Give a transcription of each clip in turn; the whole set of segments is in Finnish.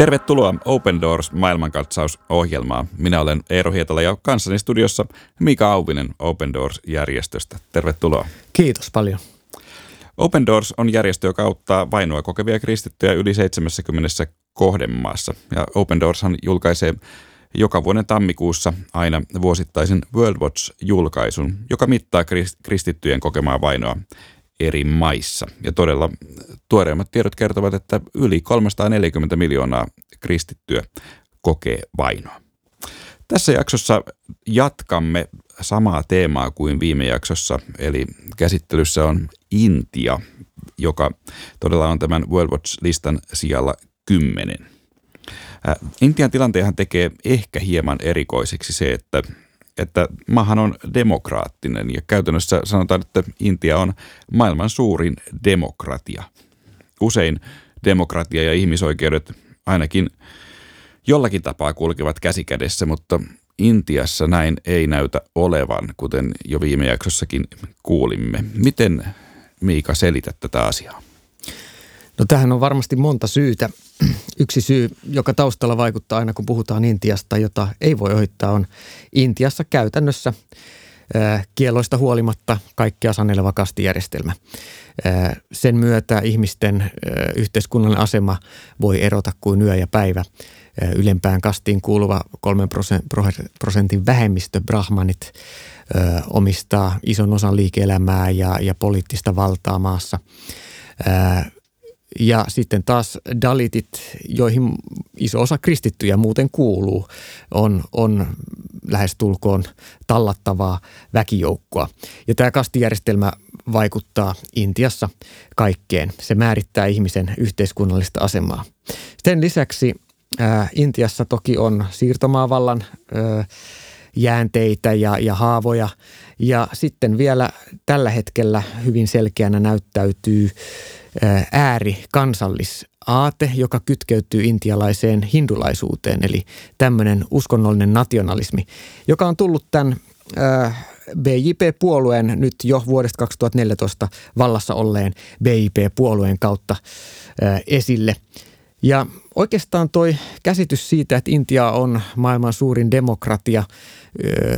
Tervetuloa Open Doors maailmankatsausohjelmaan. Minä olen Eero Hietala ja kanssani studiossa Mika Auvinen Open Doors-järjestöstä. Tervetuloa. Kiitos paljon. Open Doors on järjestö, joka auttaa vainoa kokevia kristittyjä yli 70 kohdemaassa. Ja Open Doorshan julkaisee joka vuoden tammikuussa aina vuosittaisen World Watch-julkaisun, joka mittaa kristittyjen kokemaa vainoa eri maissa. Ja todella tuoreimmat tiedot kertovat, että yli 340 miljoonaa kristittyä kokee vainoa. Tässä jaksossa jatkamme samaa teemaa kuin viime jaksossa, eli käsittelyssä on Intia, joka todella on tämän World Watch-listan sijalla 10. Intian tilanteenhan tekee ehkä hieman erikoiseksi se, että että maahan on demokraattinen ja käytännössä sanotaan, että Intia on maailman suurin demokratia. Usein demokratia ja ihmisoikeudet ainakin jollakin tapaa kulkevat käsikädessä, mutta Intiassa näin ei näytä olevan, kuten jo viime jaksossakin kuulimme. Miten Miika selität tätä asiaa? No tähän on varmasti monta syytä. Yksi syy, joka taustalla vaikuttaa aina kun puhutaan Intiasta, jota ei voi ohittaa, on Intiassa käytännössä kieloista huolimatta kaikkea saneleva kastijärjestelmä. Sen myötä ihmisten yhteiskunnallinen asema voi erota kuin yö ja päivä. Ylempään kastiin kuuluva kolmen prosentin vähemmistö brahmanit omistaa ison osan liike-elämää ja, ja poliittista valtaa maassa. Ja sitten taas dalitit, joihin iso osa kristittyjä muuten kuuluu, on, on lähestulkoon tallattavaa väkijoukkoa. Ja tämä kastijärjestelmä vaikuttaa Intiassa kaikkeen. Se määrittää ihmisen yhteiskunnallista asemaa. Sen lisäksi ää, Intiassa toki on siirtomaavallan ää, jäänteitä ja, ja haavoja. Ja sitten vielä tällä hetkellä hyvin selkeänä näyttäytyy ääri kansallisaate, joka kytkeytyy intialaiseen hindulaisuuteen, eli tämmöinen uskonnollinen nationalismi, joka on tullut tämän BJP-puolueen nyt jo vuodesta 2014 vallassa olleen BJP-puolueen kautta esille. Ja oikeastaan toi käsitys siitä, että Intia on maailman suurin demokratia,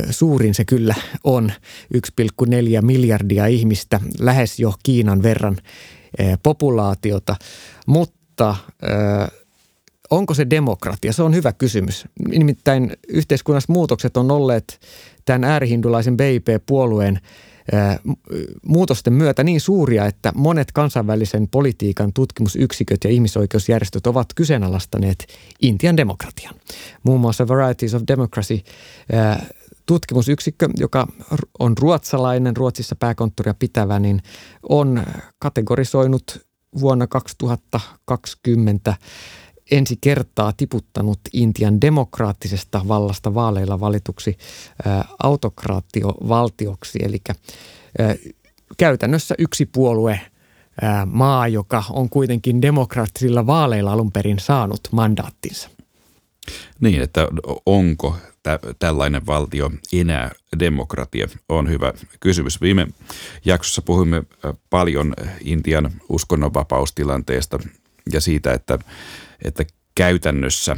suurin se kyllä on, 1,4 miljardia ihmistä, lähes jo Kiinan verran populaatiota, mutta onko se demokratia? Se on hyvä kysymys. Nimittäin yhteiskunnassa muutokset on olleet tämän äärihindulaisen BIP-puolueen muutosten myötä niin suuria, että monet kansainvälisen politiikan tutkimusyksiköt ja ihmisoikeusjärjestöt ovat kyseenalaistaneet Intian demokratian. Muun muassa Varieties of Democracy tutkimusyksikkö, joka on ruotsalainen, Ruotsissa pääkonttoria pitävä, niin on kategorisoinut vuonna 2020 ensi kertaa tiputtanut Intian demokraattisesta vallasta vaaleilla valituksi autokraatiovaltioksi, eli käytännössä yksi puolue maa, joka on kuitenkin demokraattisilla vaaleilla alun perin saanut mandaattinsa. Niin, että onko tä, tällainen valtio enää demokratia, on hyvä kysymys. Viime jaksossa puhuimme paljon Intian uskonnonvapaustilanteesta ja siitä, että, että käytännössä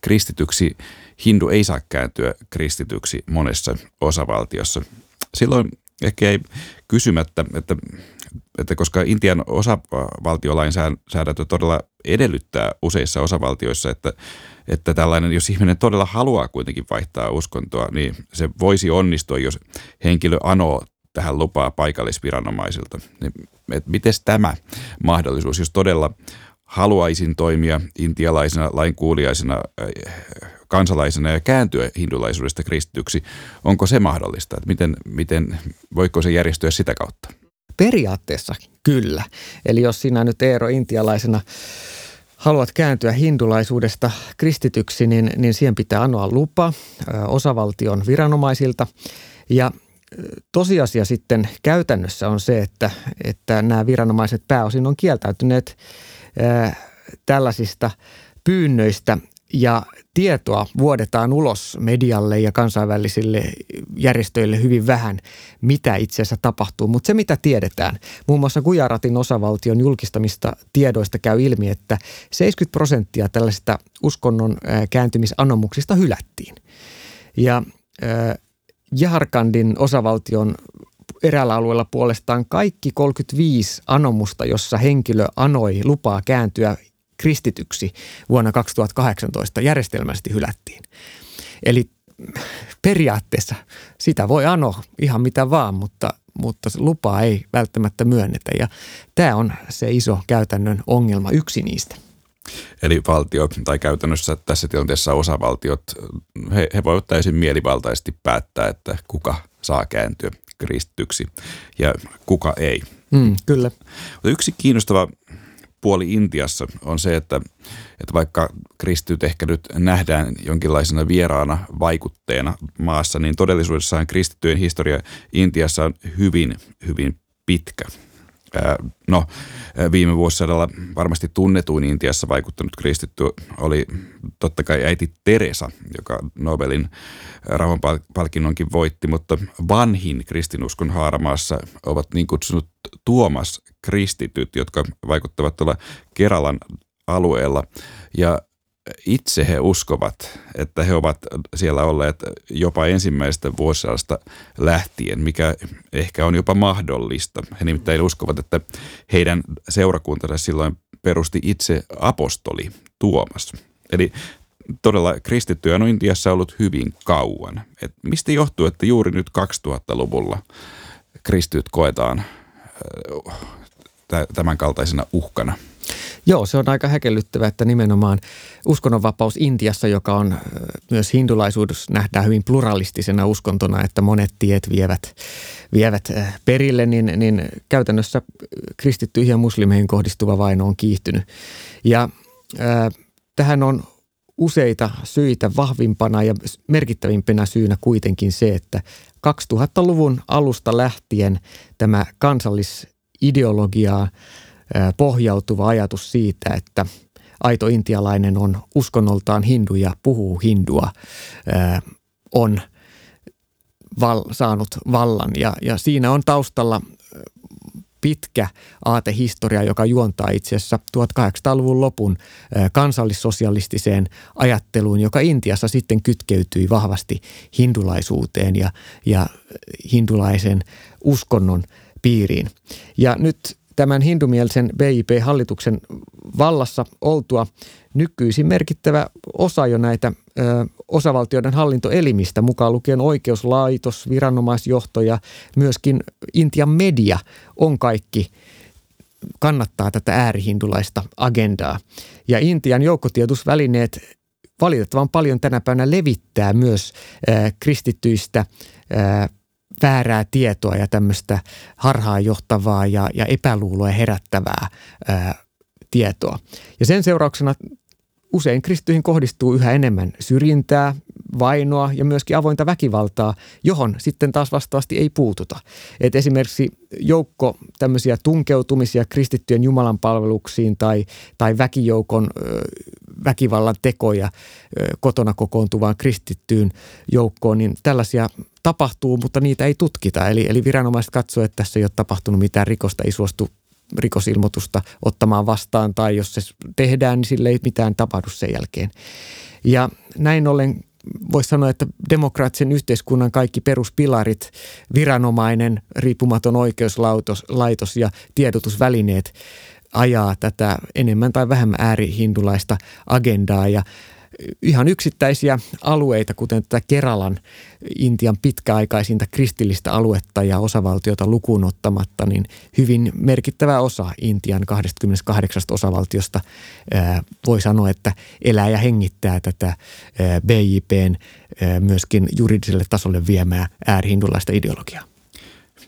kristityksi hindu ei saa kääntyä kristityksi monessa osavaltiossa. Silloin ehkä ei kysymättä, että, että koska Intian osavaltiolainsäädäntö todella edellyttää useissa osavaltioissa, että, että tällainen, jos ihminen todella haluaa kuitenkin vaihtaa uskontoa, niin se voisi onnistua, jos henkilö anoo tähän lupaa paikallisviranomaisilta. Niin, miten tämä mahdollisuus, jos todella haluaisin toimia intialaisena, lainkuuliaisena äh, kansalaisena ja kääntyä hindulaisuudesta kristityksi, onko se mahdollista? Että miten, miten, voiko se järjestyä sitä kautta? Periaatteessa kyllä. Eli jos sinä nyt Eero intialaisena haluat kääntyä hindulaisuudesta kristityksi, niin, niin siihen pitää anoa lupa osavaltion viranomaisilta. Ja tosiasia sitten käytännössä on se, että, että nämä viranomaiset pääosin on kieltäytyneet tällaisista pyynnöistä ja tietoa vuodetaan ulos medialle ja kansainvälisille järjestöille hyvin vähän, mitä itse asiassa tapahtuu. Mutta se, mitä tiedetään, muun muassa Gujaratin osavaltion julkistamista tiedoista käy ilmi, että 70 prosenttia tällaisista uskonnon kääntymisanomuksista hylättiin. Ja äh, Jaharkandin osavaltion eräällä alueella puolestaan kaikki 35 anomusta, jossa henkilö anoi lupaa kääntyä kristityksi vuonna 2018 järjestelmästi hylättiin. Eli periaatteessa sitä voi anoa ihan mitä vaan, mutta, mutta lupaa ei välttämättä myönnetä. Ja tämä on se iso käytännön ongelma, yksi niistä. Eli valtio, tai käytännössä tässä tilanteessa osavaltiot, he, he voivat täysin mielivaltaisesti päättää, että kuka saa kääntyä kristityksi ja kuka ei. Mm, kyllä. Mutta yksi kiinnostava puoli Intiassa on se, että, että vaikka kristityt ehkä nyt nähdään jonkinlaisena vieraana vaikutteena maassa, niin todellisuudessaan kristittyjen historia Intiassa on hyvin, hyvin pitkä. No, viime vuosisadalla varmasti tunnetuin Intiassa vaikuttanut kristitty oli totta kai äiti Teresa, joka Nobelin rauhanpalkinnonkin voitti, mutta vanhin kristinuskon haaramaassa ovat niin kutsutut Tuomas kristityt, jotka vaikuttavat tuolla Keralan alueella. Ja itse he uskovat, että he ovat siellä olleet jopa ensimmäisestä vuosisadasta lähtien, mikä ehkä on jopa mahdollista. He nimittäin uskovat, että heidän seurakuntansa silloin perusti itse apostoli Tuomas. Eli todella kristittyjä on Intiassa ollut hyvin kauan. Et mistä johtuu, että juuri nyt 2000-luvulla kristityt koetaan tämän kaltaisena uhkana? Joo, se on aika häkellyttävää, että nimenomaan uskonnonvapaus Intiassa, joka on myös hindulaisuudessa nähdään hyvin pluralistisena uskontona, että monet tiet vievät, vievät perille, niin, niin käytännössä kristittyihin ja muslimeihin kohdistuva vaino on kiihtynyt. Ja äh, tähän on useita syitä vahvimpana ja merkittävimpänä syynä kuitenkin se, että 2000-luvun alusta lähtien tämä kansallisideologiaa pohjautuva ajatus siitä, että aito intialainen on uskonnoltaan hindu ja puhuu hindua, on val, saanut vallan. Ja, ja siinä on taustalla pitkä aatehistoria, joka juontaa itse asiassa 1800-luvun lopun kansallissosialistiseen ajatteluun, joka Intiassa sitten kytkeytyi vahvasti hindulaisuuteen ja, ja hindulaisen uskonnon piiriin. Ja nyt tämän hindumielisen BIP-hallituksen vallassa oltua nykyisin merkittävä osa jo näitä ö, osavaltioiden hallintoelimistä, mukaan lukien oikeuslaitos, viranomaisjohto ja myöskin Intian media on kaikki kannattaa tätä äärihindulaista agendaa. Ja Intian joukkotiedotusvälineet valitettavan paljon tänä päivänä levittää myös äh, kristittyistä äh, väärää tietoa ja tämmöistä harhaanjohtavaa ja, ja epäluuloa herättävää ää, tietoa. Ja sen seurauksena usein kristyihin kohdistuu yhä enemmän syrjintää, vainoa ja myöskin avointa väkivaltaa, johon sitten taas vastaavasti ei puututa. Et esimerkiksi joukko tämmöisiä tunkeutumisia kristittyjen Jumalan palveluksiin tai, tai väkijoukon ö, väkivallan tekoja kotona kokoontuvaan kristittyyn joukkoon, niin tällaisia tapahtuu, mutta niitä ei tutkita. Eli, eli viranomaiset katsoo, että tässä ei ole tapahtunut mitään rikosta, ei suostu rikosilmoitusta ottamaan vastaan tai jos se tehdään, niin sille ei mitään tapahdu sen jälkeen. Ja näin ollen voisi sanoa, että demokraattisen yhteiskunnan kaikki peruspilarit, viranomainen, riippumaton oikeuslaitos laitos ja tiedotusvälineet ajaa tätä enemmän tai vähemmän äärihindulaista agendaa ja ihan yksittäisiä alueita, kuten tätä Keralan Intian pitkäaikaisinta kristillistä aluetta ja osavaltiota lukuun ottamatta, niin hyvin merkittävä osa Intian 28 osavaltiosta voi sanoa, että elää ja hengittää tätä BJPn myöskin juridiselle tasolle viemää äärihindulaista ideologiaa.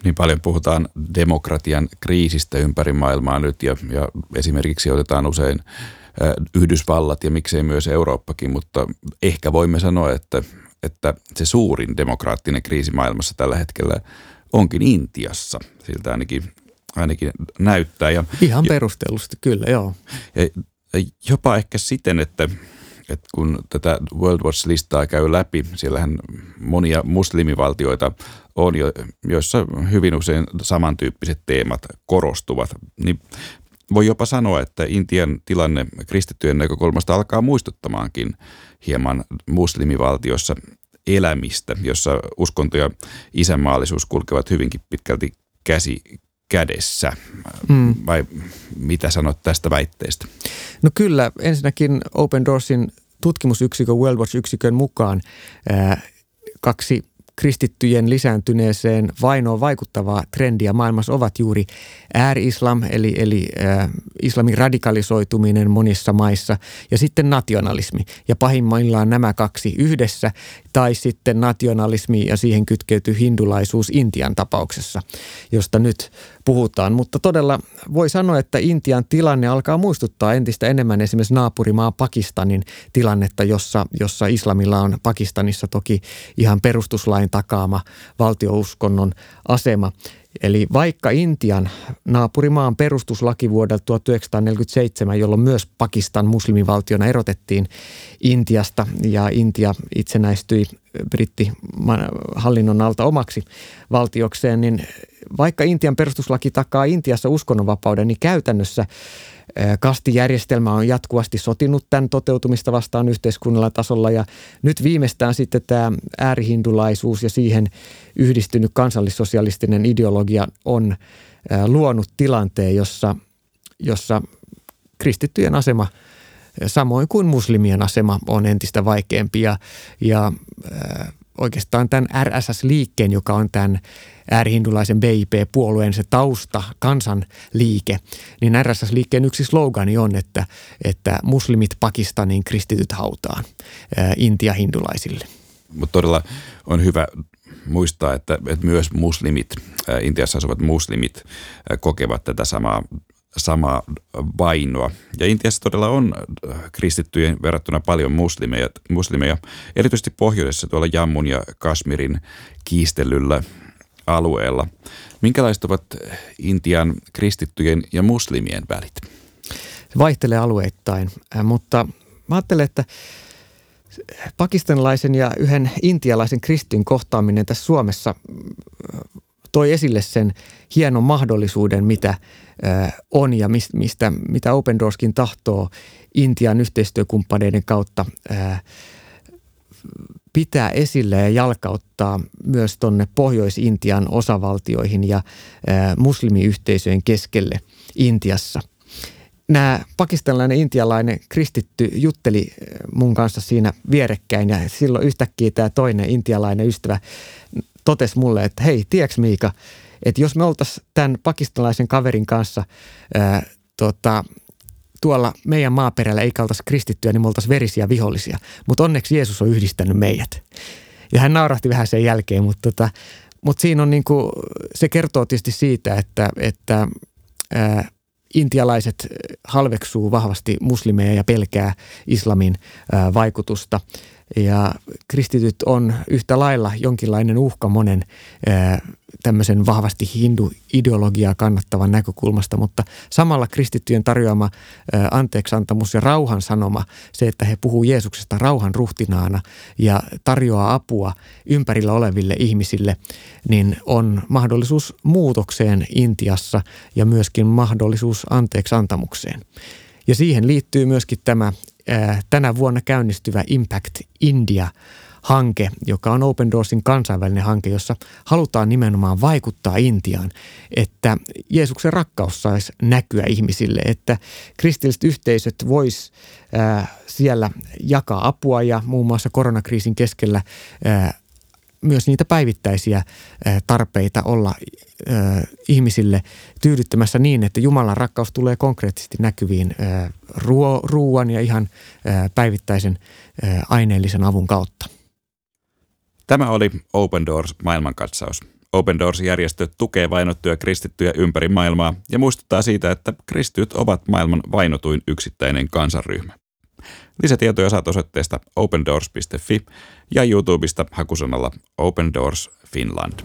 Niin paljon puhutaan demokratian kriisistä ympäri maailmaa nyt ja, ja esimerkiksi otetaan usein Yhdysvallat ja miksei myös Eurooppakin, mutta ehkä voimme sanoa, että, että se suurin demokraattinen kriisi maailmassa tällä hetkellä onkin Intiassa. Siltä ainakin, ainakin näyttää. Ja, Ihan perustellusti, kyllä, joo. Ja, jopa ehkä siten, että, että kun tätä World Watch-listaa käy läpi, siellähän monia muslimivaltioita on, jo, joissa hyvin usein samantyyppiset teemat korostuvat, niin voi jopa sanoa, että Intian tilanne kristittyjen näkökulmasta alkaa muistuttamaankin hieman muslimivaltiossa elämistä, jossa uskonto ja isänmaallisuus kulkevat hyvinkin pitkälti käsi kädessä. Mm. Vai mitä sanot tästä väitteestä? No kyllä, ensinnäkin Open Doorsin tutkimusyksikön, World Watch-yksikön mukaan ää, kaksi kristittyjen lisääntyneeseen vainoon vaikuttavaa trendiä maailmassa ovat juuri ääri-islam, eli, eli äh, islamin radikalisoituminen monissa maissa, ja sitten nationalismi. Ja pahimmillaan nämä kaksi yhdessä, tai sitten nationalismi ja siihen kytkeytyy hindulaisuus Intian tapauksessa, josta nyt puhutaan. Mutta todella voi sanoa, että Intian tilanne alkaa muistuttaa entistä enemmän esimerkiksi naapurimaa Pakistanin tilannetta, jossa, jossa islamilla on Pakistanissa toki ihan perustuslain takaama valtiouskonnon asema. Eli vaikka Intian naapurimaan perustuslaki vuodelta 1947, jolloin myös Pakistan muslimivaltiona erotettiin Intiasta ja Intia itsenäistyi brittihallinnon alta omaksi valtiokseen, niin vaikka Intian perustuslaki takaa Intiassa uskonnonvapauden, niin käytännössä kastijärjestelmä on jatkuvasti sotinut tämän toteutumista vastaan yhteiskunnalla tasolla. Ja nyt viimeistään sitten tämä äärihindulaisuus ja siihen yhdistynyt kansallissosialistinen ideologia on luonut tilanteen, jossa, jossa kristittyjen asema samoin kuin muslimien asema on entistä vaikeampi. Ja, ja oikeastaan tämän RSS-liikkeen, joka on tämän äärihindulaisen BIP-puolueen se tausta, kansanliike, niin RSS-liikkeen yksi slogani on, että, että muslimit Pakistanin kristityt hautaan Intia-hindulaisille. Mutta todella on hyvä muistaa, että, että myös muslimit, Intiassa asuvat muslimit kokevat tätä samaa samaa vainoa. Ja Intiassa todella on kristittyjen verrattuna paljon muslimeja, muslimeja erityisesti pohjoisessa tuolla Jammun ja Kasmirin kiistellyllä alueella. Minkälaiset ovat Intian kristittyjen ja muslimien välit? Se vaihtelee alueittain, äh, mutta mä ajattelen, että pakistanilaisen ja yhden intialaisen kristin kohtaaminen tässä Suomessa äh, toi esille sen hienon mahdollisuuden, mitä on ja mistä, mitä Open Doorskin tahtoo Intian yhteistyökumppaneiden kautta pitää esille ja jalkauttaa myös tuonne Pohjois-Intian osavaltioihin ja muslimiyhteisöjen keskelle Intiassa. Nämä pakistanilainen intialainen kristitty jutteli mun kanssa siinä vierekkäin ja silloin yhtäkkiä tämä toinen intialainen ystävä totesi mulle, että hei, tiedätkö Miika, että jos me oltaisiin tämän pakistanilaisen kaverin kanssa ää, tota, tuolla meidän maaperällä ei oltaisi kristittyä, niin me oltaisiin verisiä vihollisia. Mutta onneksi Jeesus on yhdistänyt meidät. Ja hän naurahti vähän sen jälkeen, mutta, tota, mutta siinä on niin kuin, se kertoo tietysti siitä, että, että ää, intialaiset halveksuu vahvasti muslimeja ja pelkää islamin ää, vaikutusta. Ja kristityt on yhtä lailla jonkinlainen uhka monen tämmöisen vahvasti hindu-ideologiaa kannattavan näkökulmasta, mutta samalla kristittyjen tarjoama anteeksantamus ja rauhan sanoma, se, että he puhuu Jeesuksesta rauhan ruhtinaana ja tarjoaa apua ympärillä oleville ihmisille, niin on mahdollisuus muutokseen Intiassa ja myöskin mahdollisuus anteeksantamukseen. Ja siihen liittyy myöskin tämä tänä vuonna käynnistyvä Impact India – hanke, joka on Open Doorsin kansainvälinen hanke, jossa halutaan nimenomaan vaikuttaa Intiaan, että Jeesuksen rakkaus saisi näkyä ihmisille, että kristilliset yhteisöt vois siellä jakaa apua ja muun muassa koronakriisin keskellä myös niitä päivittäisiä tarpeita olla ihmisille tyydyttämässä niin, että Jumalan rakkaus tulee konkreettisesti näkyviin ruoan ja ihan päivittäisen aineellisen avun kautta. Tämä oli Open Doors maailmankatsaus. Open Doors-järjestö tukee vainottuja kristittyjä ympäri maailmaa ja muistuttaa siitä, että kristityt ovat maailman vainotuin yksittäinen kansanryhmä. Lisätietoja saat osoitteesta opendoors.fi ja YouTubesta hakusanalla Open Doors Finland.